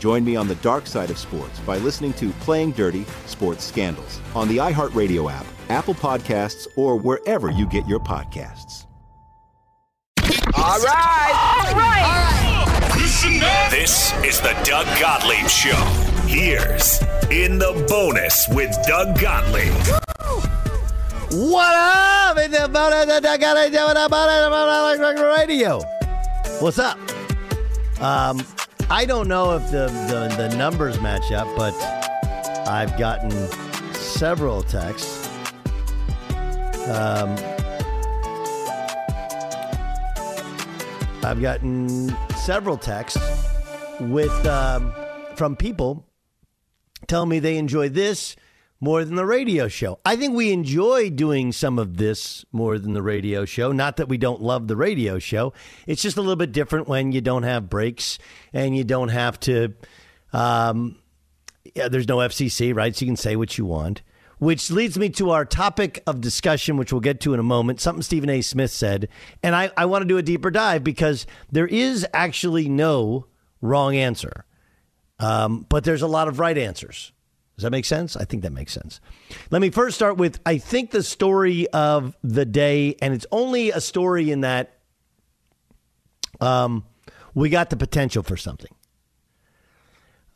Join me on the dark side of sports by listening to Playing Dirty Sports Scandals on the iHeartRadio app, Apple Podcasts, or wherever you get your podcasts. All right. All right. Listen up. This is the Doug Gottlieb Show. Here's In the Bonus with Doug Gottlieb. What up? In the bonus, Doug Gottlieb radio. What's up? Um, I don't know if the, the, the numbers match up, but I've gotten several texts. Um, I've gotten several texts with um, from people telling me they enjoy this more than the radio show. I think we enjoy doing some of this more than the radio show. Not that we don't love the radio show. It's just a little bit different when you don't have breaks and you don't have to. Um, yeah, there's no FCC, right? So you can say what you want. Which leads me to our topic of discussion, which we'll get to in a moment. Something Stephen A. Smith said. And I, I want to do a deeper dive because there is actually no wrong answer. Um, but there's a lot of right answers. Does that make sense? I think that makes sense. Let me first start with I think the story of the day, and it's only a story in that um, we got the potential for something.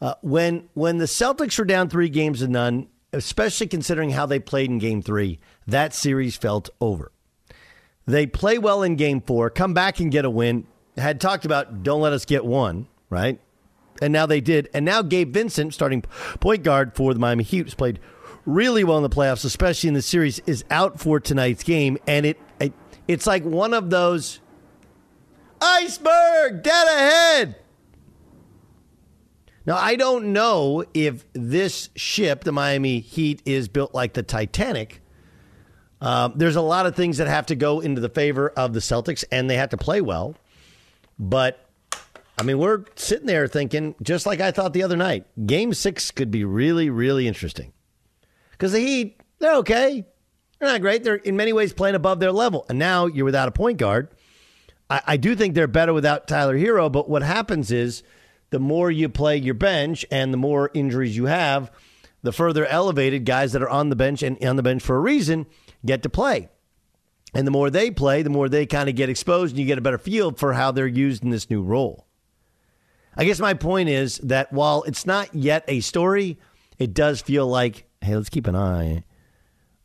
Uh, when when the Celtics were down three games to none, especially considering how they played in Game Three, that series felt over. They play well in Game Four, come back and get a win. Had talked about don't let us get one, right? And now they did. And now Gabe Vincent, starting point guard for the Miami Heat, has played really well in the playoffs, especially in the series, is out for tonight's game. And it, it it's like one of those iceberg dead ahead. Now I don't know if this ship, the Miami Heat, is built like the Titanic. Um, there's a lot of things that have to go into the favor of the Celtics, and they have to play well. But I mean, we're sitting there thinking, just like I thought the other night, game six could be really, really interesting. Because the Heat, they're okay. They're not great. They're in many ways playing above their level. And now you're without a point guard. I, I do think they're better without Tyler Herro, but what happens is the more you play your bench and the more injuries you have, the further elevated guys that are on the bench and on the bench for a reason get to play. And the more they play, the more they kind of get exposed and you get a better feel for how they're used in this new role. I guess my point is that while it's not yet a story, it does feel like, hey, let's keep an eye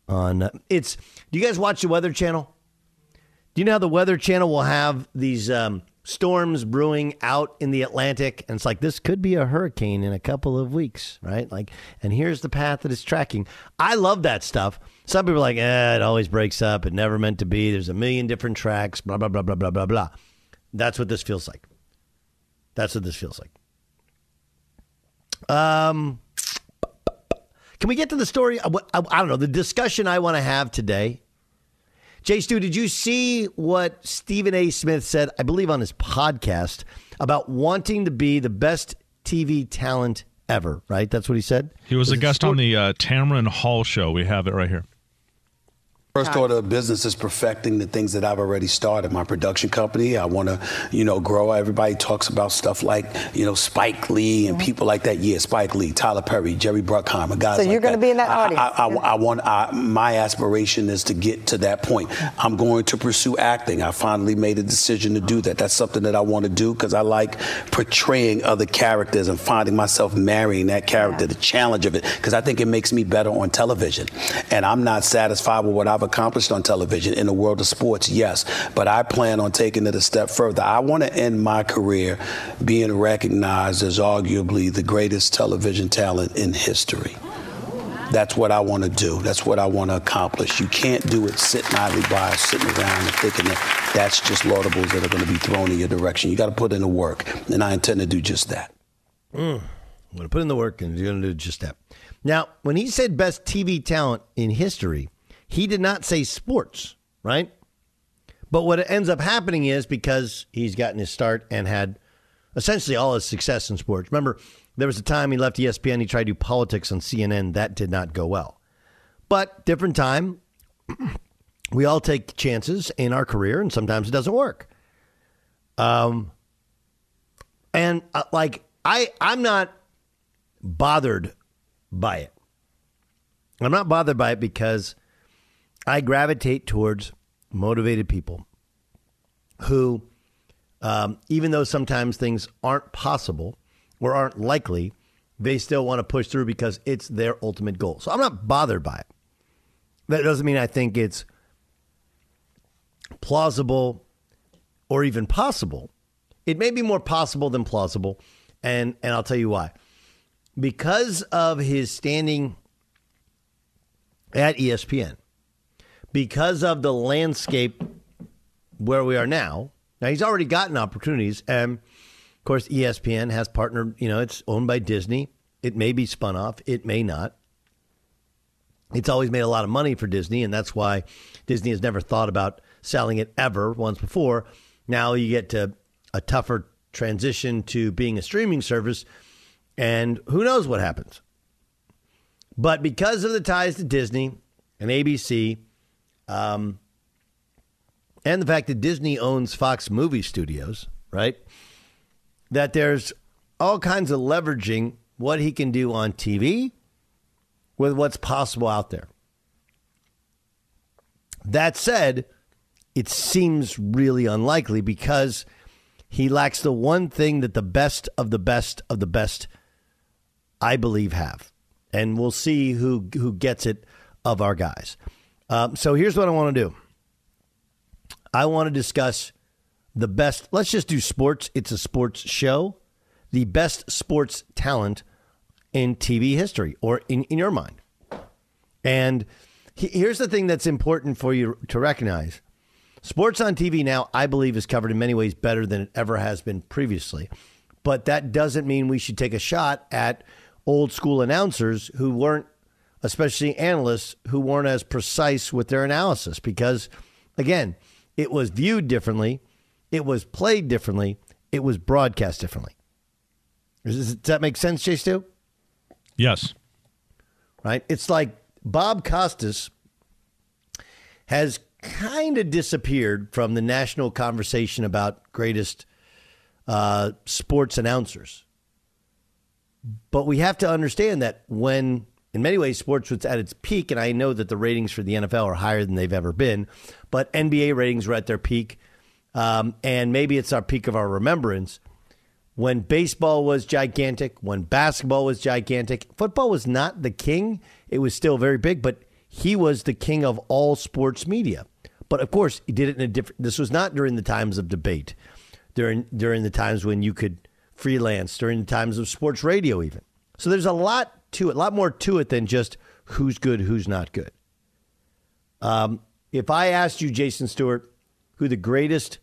on uh, it's. Do you guys watch the Weather Channel? Do you know how the Weather Channel will have these um, storms brewing out in the Atlantic? And it's like, this could be a hurricane in a couple of weeks, right? Like, and here's the path that it's tracking. I love that stuff. Some people are like, eh, it always breaks up. It never meant to be. There's a million different tracks, blah, blah, blah, blah, blah, blah, blah. That's what this feels like. That's what this feels like. Um, Can we get to the story? I, I don't know, the discussion I want to have today. Jay Stu, did you see what Stephen A. Smith said, I believe on his podcast, about wanting to be the best TV talent ever, right? That's what he said? He was, was a guest on the uh, Tamron Hall show. We have it right here. First order of business is perfecting the things that I've already started. My production company, I want to, you know, grow. Everybody talks about stuff like, you know, Spike Lee and mm-hmm. people like that. Yeah, Spike Lee, Tyler Perry, Jerry Bruckheimer, guys. So you're like going to be in that audience. I, I, I, I want. my aspiration is to get to that point. I'm going to pursue acting. I finally made a decision to do that. That's something that I want to do because I like portraying other characters and finding myself marrying that character. Yeah. The challenge of it, because I think it makes me better on television. And I'm not satisfied with what I've accomplished on television in the world of sports, yes, but I plan on taking it a step further. I want to end my career being recognized as arguably the greatest television talent in history. That's what I want to do. That's what I want to accomplish. You can't do it sitting idly by, sitting around and thinking that that's just laudables that are going to be thrown in your direction. You got to put in the work, and I intend to do just that. Mm. I'm going to put in the work, and you're going to do just that. Now, when he said best TV talent in history, he did not say sports, right? But what ends up happening is because he's gotten his start and had essentially all his success in sports. Remember, there was a time he left ESPN, he tried to do politics on CNN. That did not go well. But different time, we all take chances in our career, and sometimes it doesn't work. Um, and uh, like I, I'm not bothered by it. I'm not bothered by it because I gravitate towards motivated people who, um, even though sometimes things aren't possible or aren't likely, they still want to push through because it's their ultimate goal. So I'm not bothered by it. That doesn't mean I think it's plausible or even possible. It may be more possible than plausible, and and I'll tell you why. Because of his standing at ESPN, because of the landscape where we are now. Now he's already gotten opportunities, and of course ESPN has partnered. You know, it's owned by Disney. It may be spun off. It may not. It's always made a lot of money for Disney, and that's why Disney has never thought about selling it ever once before. Now you get to a tougher transition to being a streaming service, and who knows what happens. But because of the ties to Disney and ABC, um, and the fact that Disney owns Fox Movie Studios, right? That there's all kinds of leveraging what he can do on TV with what's possible out there. That said, it seems really unlikely because he lacks the one thing that the best of the best of the best, I believe, have. And we'll see who who gets it of our guys. Um, so here's what I want to do. I want to discuss the best. Let's just do sports. It's a sports show. The best sports talent in TV history, or in, in your mind. And he, here's the thing that's important for you to recognize. Sports on TV now, I believe, is covered in many ways better than it ever has been previously. But that doesn't mean we should take a shot at old school announcers who weren't especially analysts who weren't as precise with their analysis because, again, it was viewed differently, it was played differently, it was broadcast differently. Does, that make sense, Jay Stu? Yes. Right? It's like Bob Costas has kind of disappeared from the national conversation about greatest uh, sports announcers. But we have to understand that when in many ways, sports was at its peak, and I know that the ratings for the NFL are higher than they've ever been, but NBA ratings were at their peak, um, and maybe it's our peak of our remembrance. When baseball was gigantic, when basketball was gigantic, football was not the king. It was still very big, but he was the king of all sports media. But of course, he did it in a different. This was not during the times of debate, during during the times when you could freelance, during the times of sports radio, even. So there's a lot to it, a lot more to it than just who's good, who's not good. Um, if I asked you, Jason Stewart, who the greatest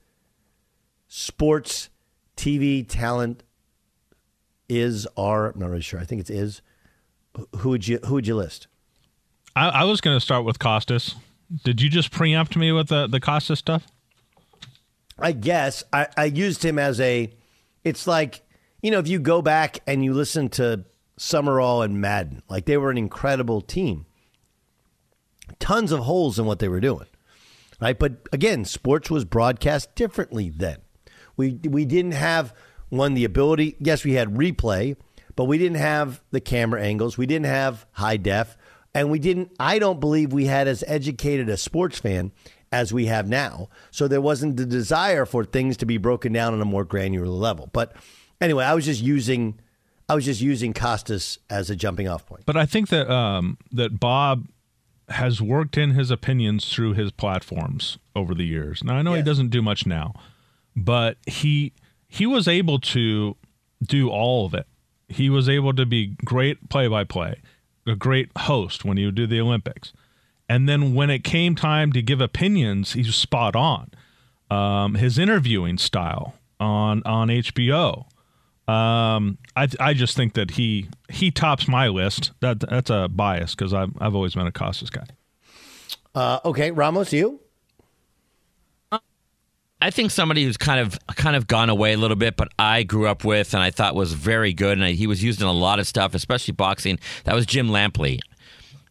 sports TV talent is, are, I'm not really sure, I think it's is, who would you who would you list? I, I was going to start with Costas. Did you just preempt me with the the Costas stuff? I guess I, I used him as a. It's like you know if you go back and you listen to Summerall and Madden, like they were an incredible team. Tons of holes in what they were doing, right? But again, sports was broadcast differently then. We we didn't have one the ability. Yes, we had replay, but we didn't have the camera angles. We didn't have high def, and we didn't. I don't believe we had as educated a sports fan as we have now. So there wasn't the desire for things to be broken down on a more granular level. But anyway, I was just using I was just using Costas as a jumping off point. But I think that um, that Bob has worked in his opinions through his platforms over the years. Now I know he doesn't do much now, but he he was able to do all of it. He was able to be great play by play, a great host when he would do the Olympics. And then when it came time to give opinions, he was spot on. Um, his interviewing style on on HBO. Um, I I just think that he he tops my list. That that's a bias because I've I've always been a Costas guy. Uh, okay, Ramos, you. I think somebody who's kind of kind of gone away a little bit, but I grew up with and I thought was very good, and I, he was used in a lot of stuff, especially boxing. That was Jim Lampley.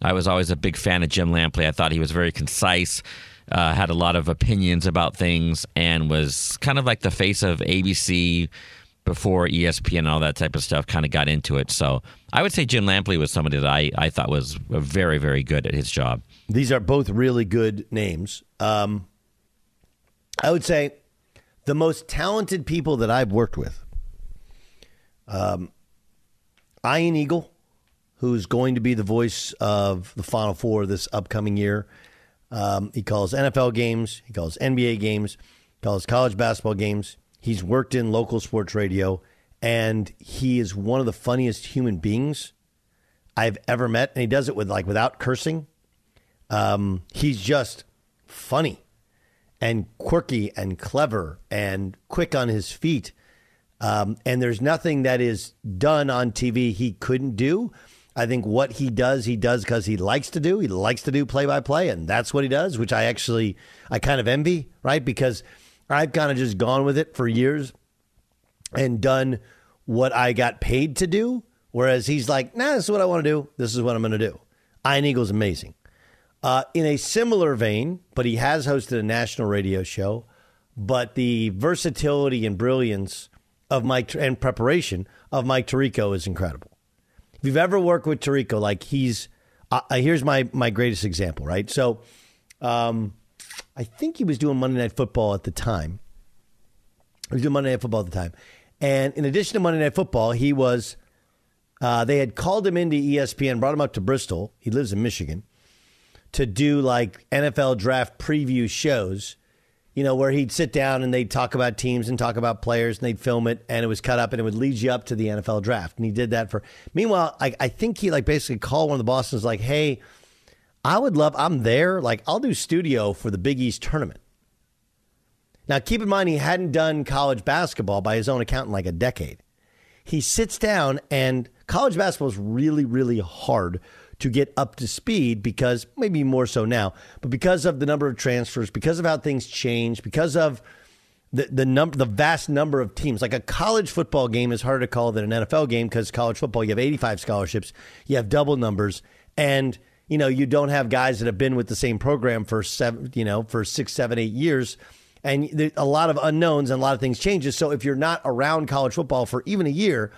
I was always a big fan of Jim Lampley. I thought he was very concise, uh, had a lot of opinions about things, and was kind of like the face of ABC before ESPN and all that type of stuff kind of got into it. So I would say Jim Lampley was somebody that I, I thought was very, very good at his job. These are both really good names. Um, I would say the most talented people that I've worked with. Um, Ian Eagle, who's going to be the voice of the Final Four this upcoming year. Um, he calls NFL games, he calls NBA games, he calls college basketball games. He's worked in local sports radio, and he is one of the funniest human beings I've ever met. And he does it with like without cursing. Um, he's just funny and quirky and clever and quick on his feet. Um, and there's nothing that is done on TV he couldn't do. I think what he does, he does because he likes to do. He likes to do play by play, and that's what he does, which I actually I kind of envy, right? Because I've kind of just gone with it for years and done what I got paid to do. Whereas he's like, nah, this is what I want to do. This is what I'm going to do. Ian Eagle's amazing. Uh, in a similar vein, but he has hosted a national radio show. But the versatility and brilliance of Mike and preparation of Mike Tirico is incredible. If you've ever worked with Tirico, like he's, uh, here's my my greatest example, right? So, um, I think he was doing Monday Night Football at the time. He was doing Monday Night Football at the time. And in addition to Monday Night Football, he was, uh, they had called him into ESPN, brought him up to Bristol. He lives in Michigan to do like NFL draft preview shows, you know, where he'd sit down and they'd talk about teams and talk about players and they'd film it and it was cut up and it would lead you up to the NFL draft. And he did that for, meanwhile, I, I think he like basically called one of the Boston's like, hey, I would love, I'm there. Like, I'll do studio for the Big East tournament. Now, keep in mind, he hadn't done college basketball by his own account in like a decade. He sits down, and college basketball is really, really hard to get up to speed because maybe more so now, but because of the number of transfers, because of how things change, because of the the number the vast number of teams. Like a college football game is harder to call than an NFL game because college football you have 85 scholarships, you have double numbers, and you know you don't have guys that have been with the same program for seven, you know, for six, seven, eight years. And a lot of unknowns and a lot of things changes. So if you're not around college football for even a year,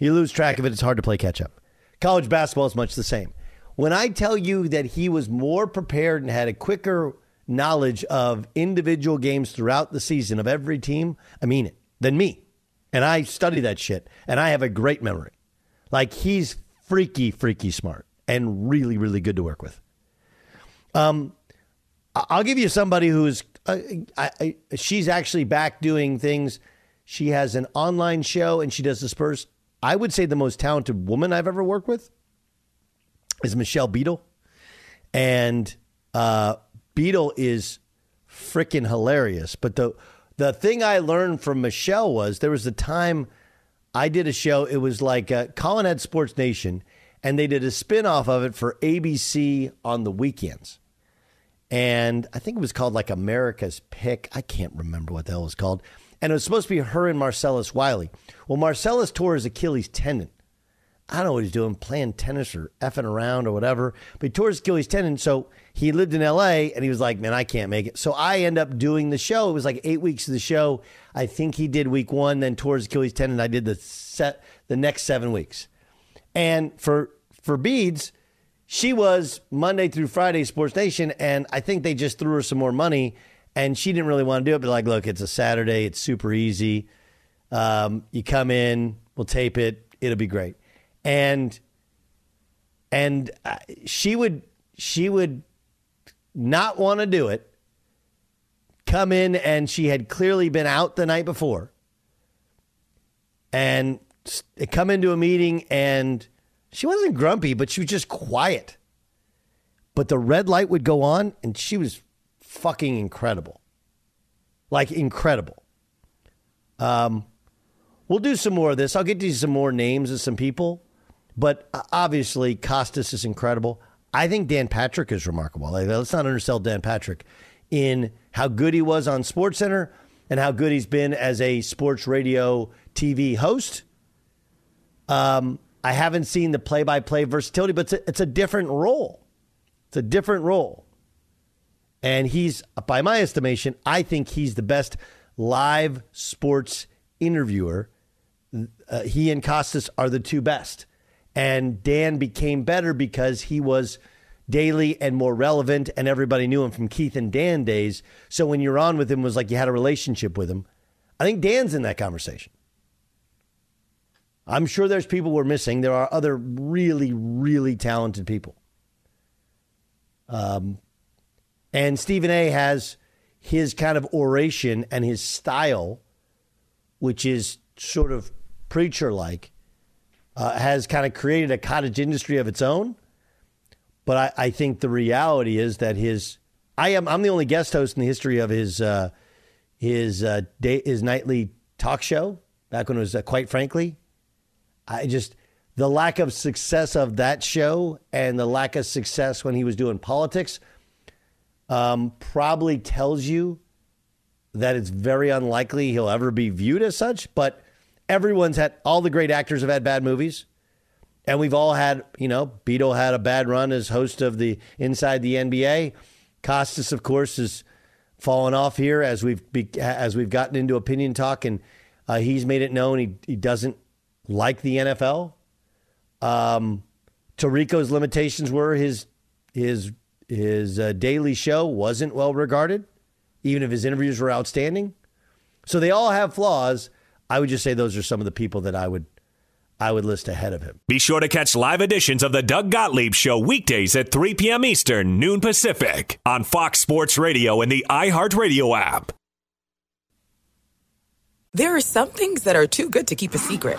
you lose track of it. It's hard to play catch up. College basketball is much the same. When I tell you that he was more prepared and had a quicker knowledge of individual games throughout the season of every team, I mean it, than me. And I study that shit and I have a great memory. Like he's freaky, freaky smart and really, really good to work with. Um, I'll give you somebody who's, uh, I, I, she's actually back doing things. She has an online show and she does the Spurs. I would say the most talented woman I've ever worked with is Michelle Beadle. And uh, Beadle is freaking hilarious. But the the thing I learned from Michelle was there was a time I did a show. It was like uh, Colin had Sports Nation, and they did a spin-off of it for ABC on the weekends. And I think it was called like America's Pick. I can't remember what the hell it was called. And it was supposed to be her and Marcellus Wiley. Well, Marcellus tore his Achilles tendon. I don't know what he's doing, playing tennis or effing around or whatever. But he tore his Achilles tendon, so he lived in LA and he was like, Man, I can't make it. So I end up doing the show. It was like eight weeks of the show. I think he did week one, then tore his Achilles tendon. I did the set the next seven weeks. And for for Beads, she was Monday through Friday Sports Nation, and I think they just threw her some more money, and she didn't really want to do it. But like, look, it's a Saturday, it's super easy. Um, you come in, we'll tape it, it'll be great, and and uh, she would she would not want to do it. Come in, and she had clearly been out the night before, and come into a meeting and she wasn't grumpy, but she was just quiet. But the red light would go on, and she was fucking incredible. Like, incredible. Um, we'll do some more of this. I'll get you some more names of some people. But uh, obviously, Costas is incredible. I think Dan Patrick is remarkable. Like, let's not undersell Dan Patrick in how good he was on SportsCenter and how good he's been as a sports radio TV host. Um, I haven't seen the play by play versatility, but it's a, it's a different role. It's a different role. And he's, by my estimation, I think he's the best live sports interviewer. Uh, he and Costas are the two best. And Dan became better because he was daily and more relevant, and everybody knew him from Keith and Dan days. So when you're on with him, was like you had a relationship with him. I think Dan's in that conversation. I'm sure there's people we're missing. There are other really, really talented people. Um, and Stephen A has his kind of oration and his style, which is sort of preacher like, uh, has kind of created a cottage industry of its own. But I, I, think the reality is that his I am I'm the only guest host in the history of his uh, his uh, day, his nightly talk show back when it was uh, quite frankly I just the lack of success of that show and the lack of success when he was doing politics um, probably tells you that it's very unlikely he'll ever be viewed as such. But everyone's had all the great actors have had bad movies. And we've all had, you know, Beto had a bad run as host of the Inside the NBA. Costas, of course, has fallen off here as we've as we've gotten into opinion talk, and uh, he's made it known he he doesn't like the NFL. Um, Tirico's limitations were his his his uh, daily show wasn't well regarded, even if his interviews were outstanding. So they all have flaws. I would just say those are some of the people that I would I would list ahead of him. Be sure to catch live editions of the Doug Gottlieb Show weekdays at 3 p.m. Eastern, noon Pacific, on Fox Sports Radio and the iHeartRadio app. There are some things that are too good to keep a secret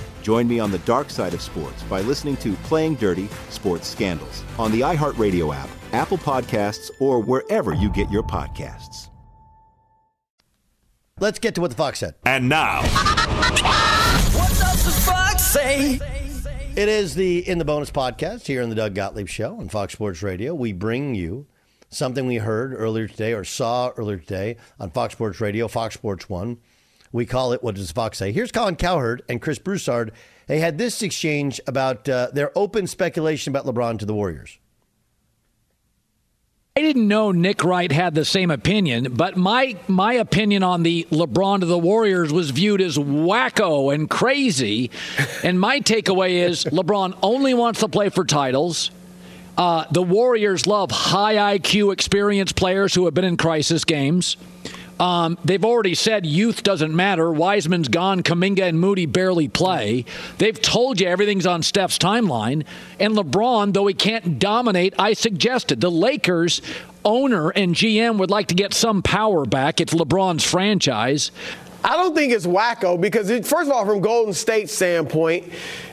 Join me on the dark side of sports by listening to Playing Dirty Sports Scandals on the iHeartRadio app, Apple Podcasts, or wherever you get your podcasts. Let's get to what the Fox said. And now, What does the fox say? It is the In the Bonus podcast here on the Doug Gottlieb Show on Fox Sports Radio. We bring you something we heard earlier today or saw earlier today on Fox Sports Radio, Fox Sports One. We call it What Does Fox Say? Here's Colin Cowherd and Chris Broussard. They had this exchange about uh, their open speculation about LeBron to the Warriors. I didn't know Nick Wright had the same opinion, but my my opinion on the LeBron to the Warriors was viewed as wacko and crazy. and my takeaway is LeBron only wants to play for titles. Uh, the Warriors love high IQ, experienced players who have been in crisis games. Um, they've already said youth doesn't matter. Wiseman's gone. Kuminga and Moody barely play. They've told you everything's on Steph's timeline. And LeBron, though he can't dominate, I suggested the Lakers owner and GM would like to get some power back. It's LeBron's franchise. I don't think it's wacko because, it, first of all, from Golden State's standpoint,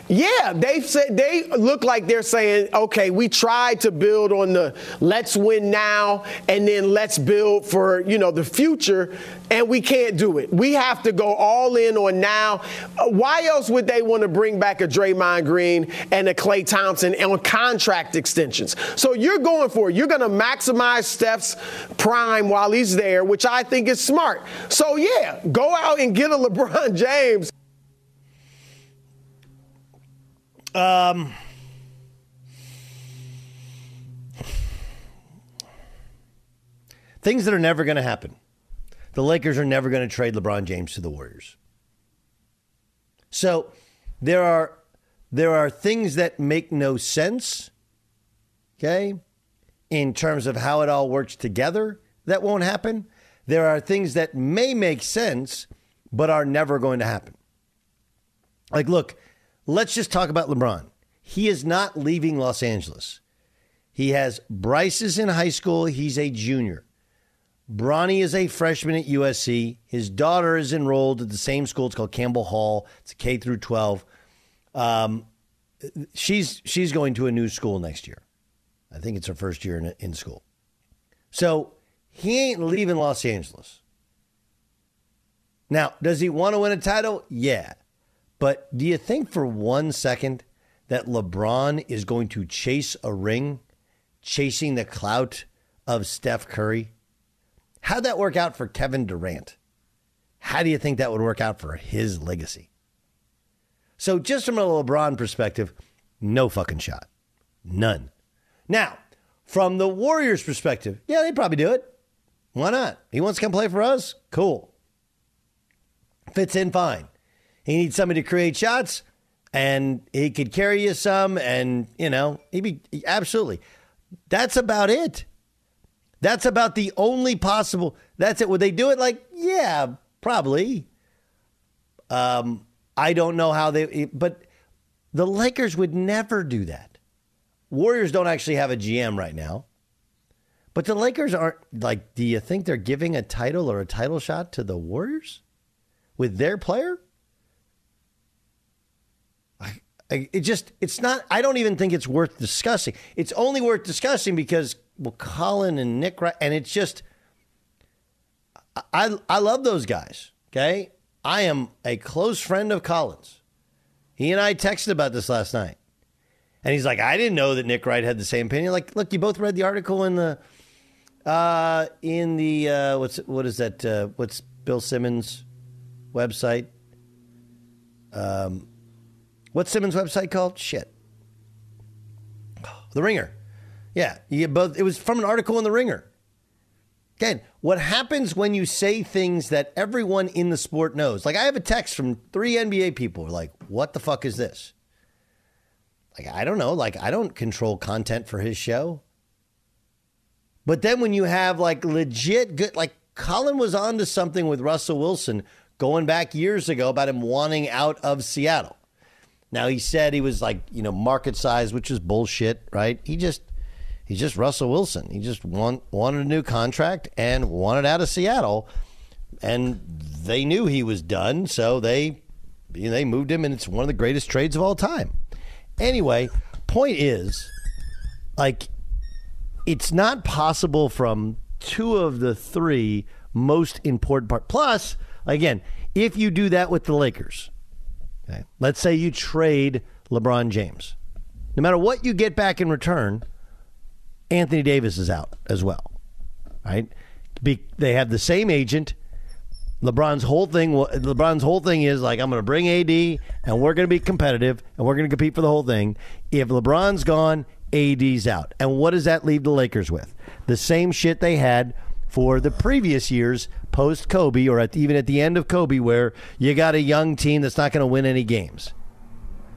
yeah, they said they look like they're saying, okay, we tried to build on the let's win now and then let's build for you know the future, and we can't do it. We have to go all in on now. Why else would they want to bring back a Draymond Green and a Klay Thompson on contract extensions? So you're going for it. You're going to maximize Steph's prime while he's there, which I think is smart. So yeah, go out and get a LeBron James. Um, things that are never going to happen. The Lakers are never going to trade LeBron James to the Warriors. So there are there are things that make no sense. Okay? In terms of how it all works together, that won't happen. There are things that may make sense but are never going to happen. Like look, let's just talk about LeBron. He is not leaving Los Angeles. He has Bryce is in high school. He's a junior. Bronny is a freshman at USC. His daughter is enrolled at the same school. It's called Campbell Hall. It's a K through 12. Um, she's she's going to a new school next year. I think it's her first year in, in school. So he ain't leaving Los Angeles. Now, does he want to win a title? Yeah. But do you think for one second that LeBron is going to chase a ring, chasing the clout of Steph Curry? How'd that work out for Kevin Durant? How do you think that would work out for his legacy? So, just from a LeBron perspective, no fucking shot. None. Now, from the Warriors' perspective, yeah, they'd probably do it. Why not? He wants to come play for us? Cool. Fits in fine. He needs somebody to create shots, and he could carry you some, and, you know, he'd be absolutely. That's about it. That's about the only possible. That's it. Would they do it? Like, yeah, probably. Um, I don't know how they, but the Lakers would never do that. Warriors don't actually have a GM right now, but the Lakers aren't like. Do you think they're giving a title or a title shot to the Warriors with their player? I, I, it just, it's not. I don't even think it's worth discussing. It's only worth discussing because well, Colin and Nick, and it's just, I I love those guys. Okay, I am a close friend of Colin's. He and I texted about this last night, and he's like, I didn't know that Nick Wright had the same opinion. Like, look, you both read the article in the, uh, in the uh, what's what is that? Uh, what's Bill Simmons' website? Um, what's Simmons' website called? Shit, The Ringer. Yeah, you get both. It was from an article in The Ringer. Again, what happens when you say things that everyone in the sport knows? Like, I have a text from three NBA people like, what the fuck is this? Like, I don't know. Like, I don't control content for his show. But then when you have like legit good, like Colin was on to something with Russell Wilson going back years ago about him wanting out of Seattle. Now he said he was like, you know, market size, which is bullshit, right? He just he's just Russell Wilson. He just want, wanted a new contract and wanted out of Seattle. And they knew he was done, so they you know, they moved him and it's one of the greatest trades of all time. Anyway, point is like it's not possible from two of the three most important part. Plus, again, if you do that with the Lakers, okay, let's say you trade LeBron James, no matter what you get back in return, Anthony Davis is out as well, right? Be, they have the same agent. LeBron's whole thing, LeBron's whole thing is like, I'm going to bring AD, and we're going to be competitive, and we're going to compete for the whole thing. If LeBron's gone, AD's out, and what does that leave the Lakers with? The same shit they had for the previous years post Kobe, or at, even at the end of Kobe, where you got a young team that's not going to win any games.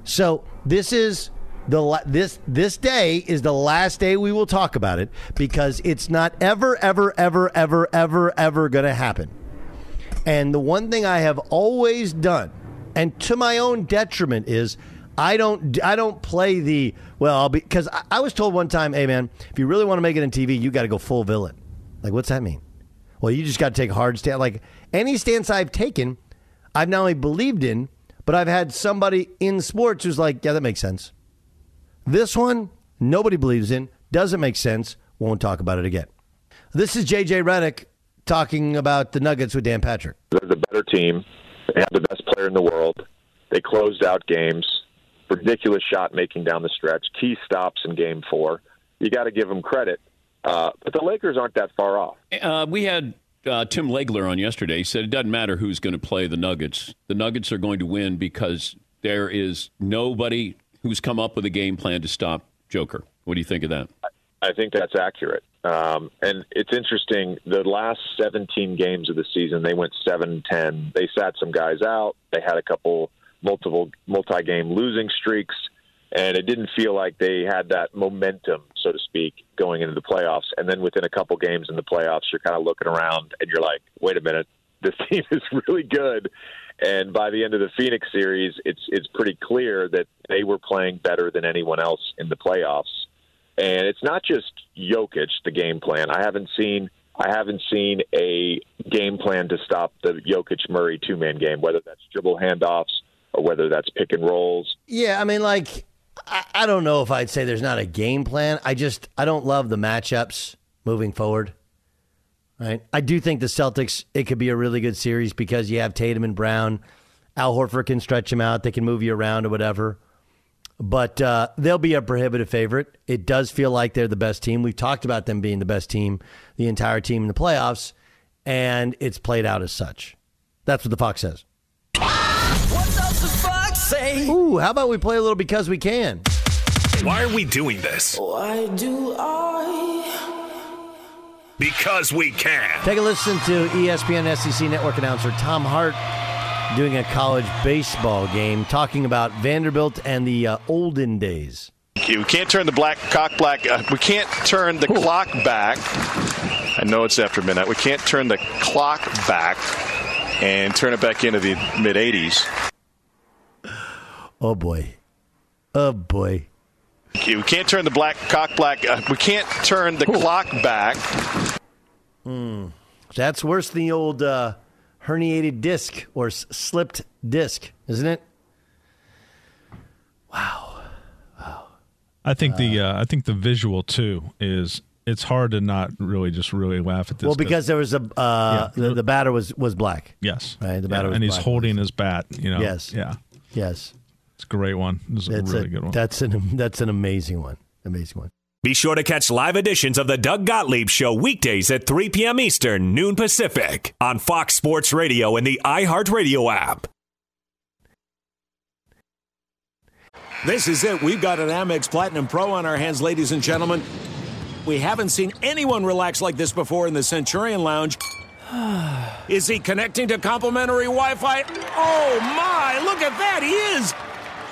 So this is the this this day is the last day we will talk about it because it's not ever ever ever ever ever ever going to happen. And the one thing I have always done, and to my own detriment, is I don't I don't play the well because I, I was told one time, hey man, if you really want to make it in TV, you got to go full villain. Like what's that mean? Well, you just got to take hard stand. Like any stance I've taken, I've not only believed in, but I've had somebody in sports who's like, yeah, that makes sense. This one, nobody believes in, doesn't make sense, won't talk about it again. This is JJ Redick talking about the Nuggets with Dan Patrick. They're the better team. They have the best player in the world. They closed out games. Ridiculous shot making down the stretch. Key stops in game four. You got to give them credit. Uh, but the Lakers aren't that far off. Uh, we had uh, Tim Legler on yesterday. He said it doesn't matter who's going to play the Nuggets. The Nuggets are going to win because there is nobody who's come up with a game plan to stop Joker. What do you think of that? I think that's accurate. Um, and it's interesting. The last 17 games of the season, they went 7-10. They sat some guys out. They had a couple multiple multi-game losing streaks, and it didn't feel like they had that momentum, so to speak, going into the playoffs. And then within a couple games in the playoffs, you're kind of looking around and you're like, wait a minute, this team is really good. And by the end of the Phoenix series, it's it's pretty clear that they were playing better than anyone else in the playoffs. And it's not just Jokic, the game plan. I haven't seen I haven't seen a game plan to stop the Jokic Murray two man game, whether that's dribble handoffs or whether that's pick and rolls. Yeah, I mean, like I, I don't know if I'd say there's not a game plan. I just I don't love the matchups moving forward. Right, I do think the Celtics it could be a really good series because you have Tatum and Brown. Al Horford can stretch him out. They can move you around or whatever but uh, they'll be a prohibitive favorite. It does feel like they're the best team. We've talked about them being the best team, the entire team in the playoffs, and it's played out as such. That's what the Fox says. What does the Fox say? Ooh, how about we play a little because we can? Why are we doing this? Why do I? Because we can. Take a listen to ESPN SEC Network announcer Tom Hart doing a college baseball game, talking about Vanderbilt and the uh, olden days. We can't turn the black cock black. Uh, we can't turn the Ooh. clock back. I know it's after midnight. We can't turn the clock back and turn it back into the mid '80s. Oh boy, oh boy. We can't turn the black cock black. Uh, we can't turn the Ooh. clock back. Hmm. That's worse than the old. Uh, herniated disc or s- slipped disc, isn't it? Wow. Wow. I think the uh, I think the visual too is it's hard to not really just really laugh at this. Well, because there was a uh, yeah. the, the batter was was black. Yes, right. The batter yeah. and he's black. holding his bat. You know. Yes. Yeah. Yes. It's a great one. It's a really a, good one. That's an that's an amazing one. Amazing one. Be sure to catch live editions of the Doug Gottlieb Show weekdays at 3 p.m. Eastern, noon Pacific, on Fox Sports Radio and the iHeartRadio app. This is it. We've got an Amex Platinum Pro on our hands, ladies and gentlemen. We haven't seen anyone relax like this before in the Centurion Lounge. Is he connecting to complimentary Wi Fi? Oh, my! Look at that! He is!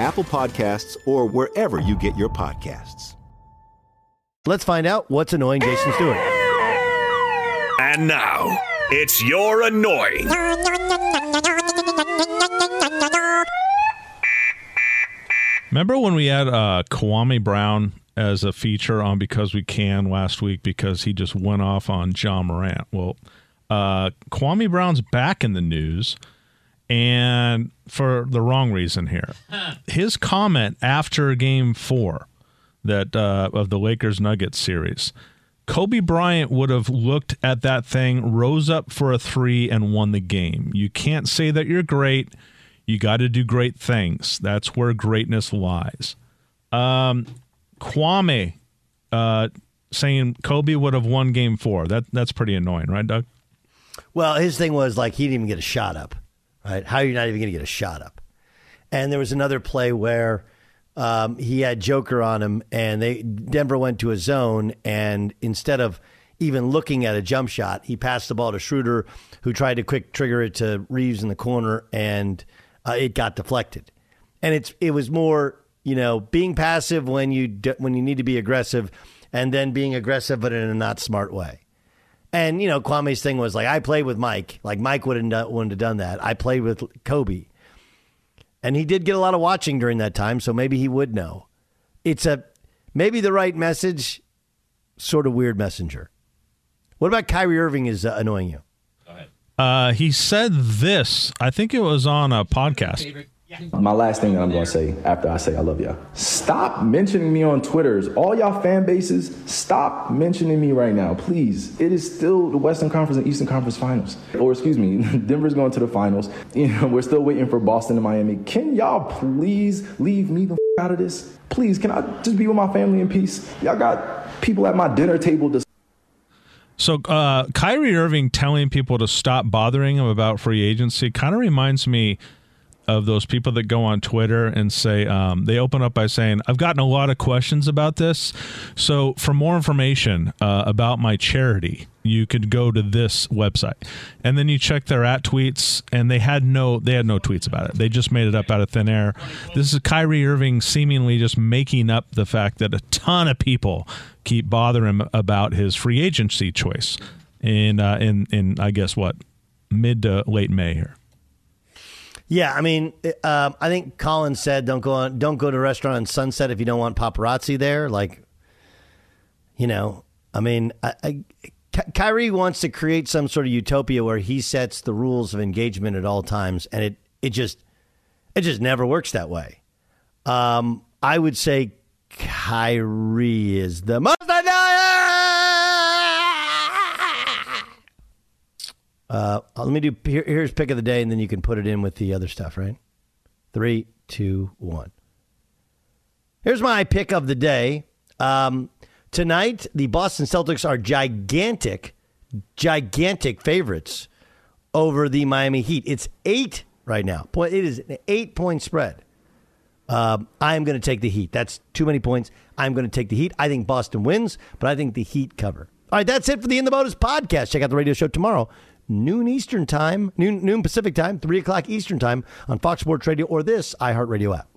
Apple Podcasts, or wherever you get your podcasts. Let's find out what's annoying Jason's doing. And now, it's your annoying. Remember when we had uh, Kwame Brown as a feature on Because We Can last week because he just went off on Ja Morant? Well, uh, Kwame Brown's back in the news, and for the wrong reason here. His comment after Game Four that uh, of the Lakers Nuggets series, Kobe Bryant would have looked at that thing, rose up for a three, and won the game. You can't say that you're great. You got to do great things. That's where greatness lies. Um, Kwame uh, saying Kobe would have won Game Four. That that's pretty annoying, right, Doug? Well, his thing was like he didn't even get a shot up, right? How are you not even going to get a shot up? And there was another play where um, he had Joker on him, and they Denver went to a zone, and instead of even looking at a jump shot, he passed the ball to Schroeder, who tried to quick trigger it to Reaves in the corner, and uh, it got deflected. And it's it was more you know being passive when you when you need to be aggressive, and then being aggressive but in a not smart way. And you know, Kwame's thing was like, I played with Mike. Like Mike wouldn't wouldn't have done that. I played with Kobe, and he did get a lot of watching during that time, so maybe he would know. It's a maybe the right message, sort of weird messenger. What about Kyrie Irving is uh, annoying you? Uh, he said this. I think it was on a podcast. My last thing that I'm going to say after I say I love y'all. Stop mentioning me on Twitters. All y'all fan bases, stop mentioning me right now, please. It is still the Western Conference and Eastern Conference finals. Or excuse me, Denver's going to the finals. You know, we're still waiting for Boston and Miami. Can y'all please leave me the f- out of this? Please, can I just be with my family in peace? Y'all got people at my dinner table to So uh, Kyrie Irving telling people to stop bothering him about free agency kind of reminds me of those people that go on Twitter and say um, they open up by saying, "I've gotten a lot of questions about this, so for more information uh, about my charity, you could go to this website." And then you check their at tweets, and they had no they had no tweets about it. They just made it up out of thin air. This is Kyrie Irving seemingly just making up the fact that a ton of people keep bothering him about his free agency choice in uh, in in I guess what mid to late May here. Yeah, I mean, um, I think Colin said don't go on, don't go to a restaurant on Sunset if you don't want paparazzi there. Like, you know, I mean, I, I, Kyrie wants to create some sort of utopia where he sets the rules of engagement at all times, and it it just it just never works that way. Um, I would say Kyrie is the most Uh, let me do here, here's pick of the day, and then you can put it in with the other stuff, right? Three, two, one. Here's my pick of the day. Um, Tonight, the Boston Celtics are gigantic, gigantic favorites over the Miami Heat. It's eight right now. Point. It is an eight point spread. Um, I'm going to take the Heat. That's too many points. I'm going to take the Heat. I think Boston wins, but I think the Heat cover. All right, that's it for the In the Bonus podcast. Check out the radio show tomorrow, noon Eastern time, noon, noon Pacific time, 3 o'clock Eastern time on Fox Sports Radio or this iHeartRadio app.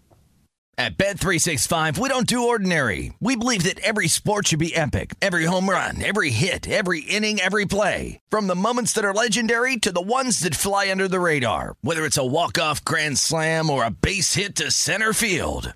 At Bet365, we don't do ordinary. We believe that every sport should be epic. Every home run, every hit, every inning, every play. From the moments that are legendary to the ones that fly under the radar. Whether it's a walk-off grand slam or a base hit to center field.